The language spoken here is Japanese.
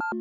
you